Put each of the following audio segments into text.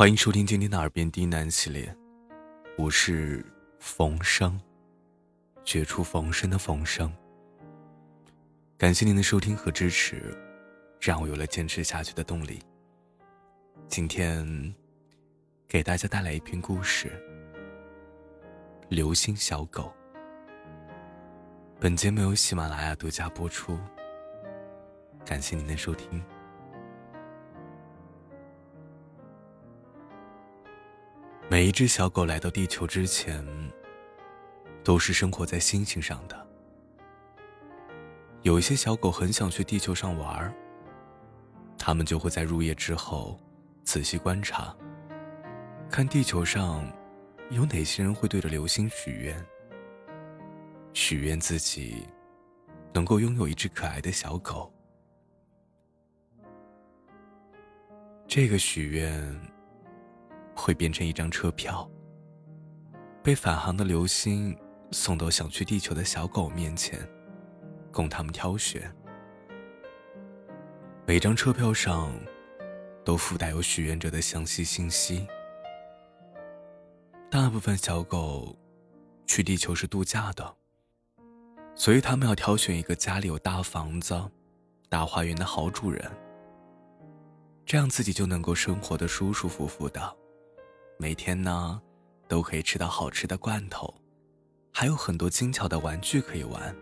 欢迎收听今天的《耳边低喃》系列，我是冯生，绝处逢生的冯生。感谢您的收听和支持，让我有了坚持下去的动力。今天给大家带来一篇故事，《流星小狗》。本节目由喜马拉雅独家播出，感谢您的收听。每一只小狗来到地球之前，都是生活在星星上的。有一些小狗很想去地球上玩儿，它们就会在入夜之后仔细观察，看地球上有哪些人会对着流星许愿，许愿自己能够拥有一只可爱的小狗。这个许愿。会变成一张车票，被返航的流星送到想去地球的小狗面前，供他们挑选。每张车票上都附带有许愿者的详细信息。大部分小狗去地球是度假的，所以他们要挑选一个家里有大房子、大花园的好主人，这样自己就能够生活的舒舒服服的。每天呢，都可以吃到好吃的罐头，还有很多精巧的玩具可以玩。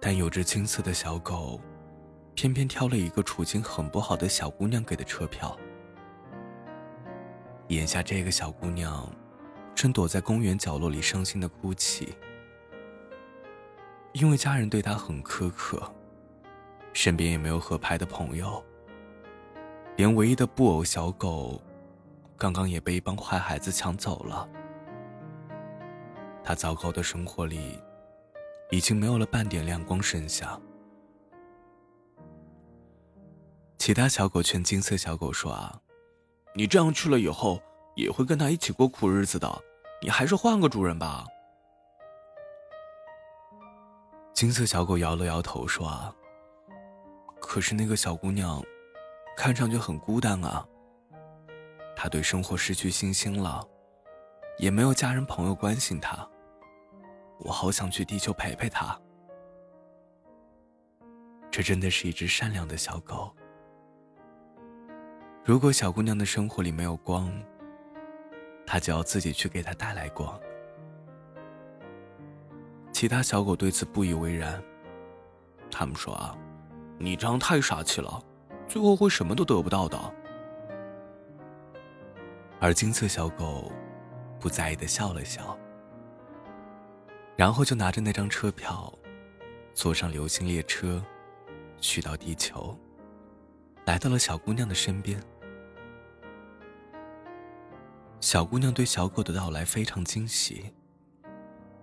但有只金色的小狗，偏偏挑了一个处境很不好的小姑娘给的车票。眼下这个小姑娘，正躲在公园角落里伤心的哭泣，因为家人对她很苛刻，身边也没有合拍的朋友，连唯一的布偶小狗。刚刚也被一帮坏孩子抢走了。他糟糕的生活里，已经没有了半点亮光剩下。其他小狗劝金色小狗说：“啊，你这样去了以后，也会跟他一起过苦日子的。你还是换个主人吧。”金色小狗摇了摇头说：“啊，可是那个小姑娘，看上去很孤单啊。”他对生活失去信心了，也没有家人朋友关心他。我好想去地球陪陪他。这真的是一只善良的小狗。如果小姑娘的生活里没有光，他就要自己去给她带来光。其他小狗对此不以为然，他们说：“啊，你这样太傻气了，最后会什么都得不到的。”而金色小狗不在意的笑了笑，然后就拿着那张车票，坐上流星列车，去到地球，来到了小姑娘的身边。小姑娘对小狗的到来非常惊喜，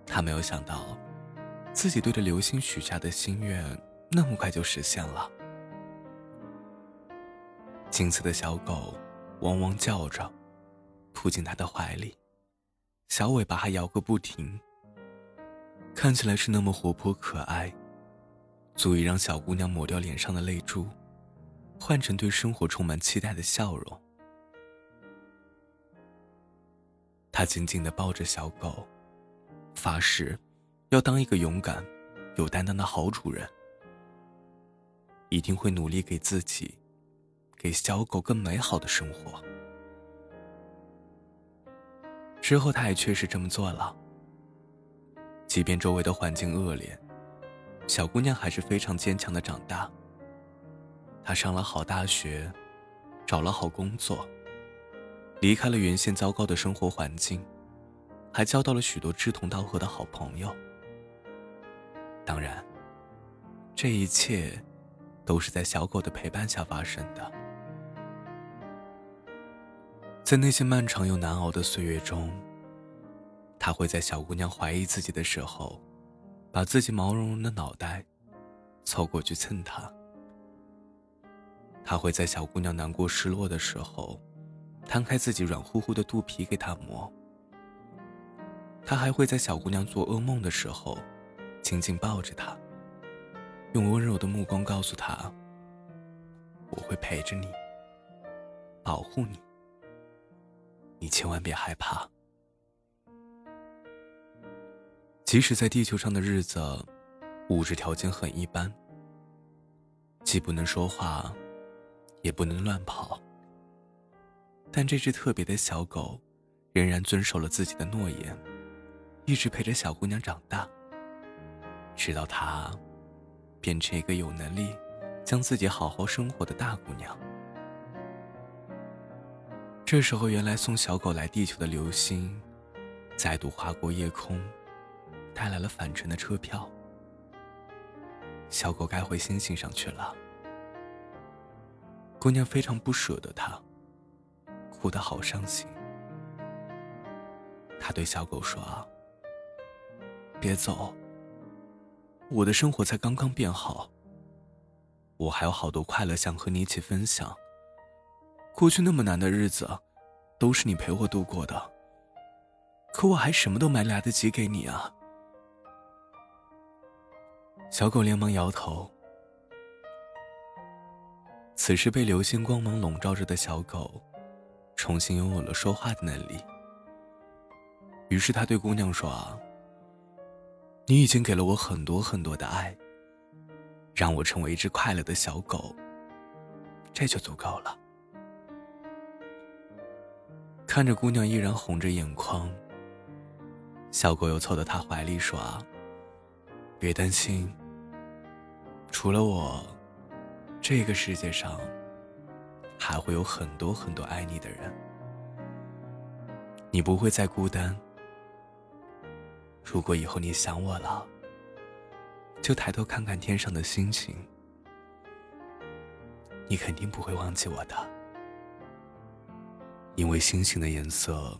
她没有想到，自己对着流星许下的心愿那么快就实现了。金色的小狗汪汪叫着。扑进他的怀里，小尾巴还摇个不停。看起来是那么活泼可爱，足以让小姑娘抹掉脸上的泪珠，换成对生活充满期待的笑容。他紧紧的抱着小狗，发誓要当一个勇敢、有担当的好主人，一定会努力给自己、给小狗更美好的生活。之后，他也确实这么做了。即便周围的环境恶劣，小姑娘还是非常坚强的长大。她上了好大学，找了好工作，离开了原先糟糕的生活环境，还交到了许多志同道合的好朋友。当然，这一切都是在小狗的陪伴下发生的。在那些漫长又难熬的岁月中，他会在小姑娘怀疑自己的时候，把自己毛茸茸的脑袋凑过去蹭她；他会在小姑娘难过失落的时候，摊开自己软乎乎的肚皮给她摸；他还会在小姑娘做噩梦的时候，紧紧抱着她，用温柔的目光告诉她：“我会陪着你。”保护你。你千万别害怕，即使在地球上的日子，物质条件很一般，既不能说话，也不能乱跑，但这只特别的小狗，仍然遵守了自己的诺言，一直陪着小姑娘长大，直到她变成一个有能力将自己好好生活的大姑娘。这时候，原来送小狗来地球的流星，再度划过夜空，带来了返程的车票。小狗该回星星上去了。姑娘非常不舍得它，哭得好伤心。她对小狗说：“别走，我的生活才刚刚变好，我还有好多快乐想和你一起分享。”过去那么难的日子，都是你陪我度过的。可我还什么都没来得及给你啊！小狗连忙摇头。此时被流星光芒笼罩着的小狗，重新拥有了说话的能力。于是他对姑娘说：“，你已经给了我很多很多的爱，让我成为一只快乐的小狗，这就足够了。”看着姑娘依然红着眼眶，小狗又凑到她怀里说：“别担心，除了我，这个世界上还会有很多很多爱你的人，你不会再孤单。如果以后你想我了，就抬头看看天上的星星，你肯定不会忘记我的。”因为星星的颜色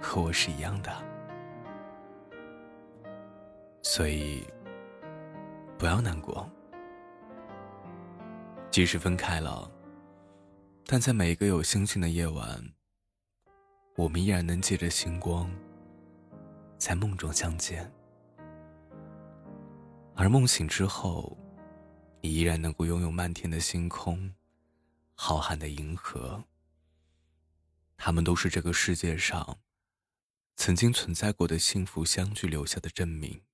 和我是一样的，所以不要难过。即使分开了，但在每一个有星星的夜晚，我们依然能借着星光在梦中相见。而梦醒之后，你依然能够拥有漫天的星空、浩瀚的银河。他们都是这个世界上曾经存在过的幸福相聚留下的证明，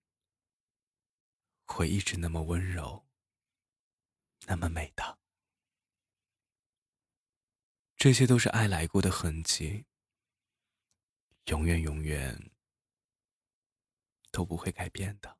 会一直那么温柔，那么美的。这些都是爱来过的痕迹，永远永远都不会改变的。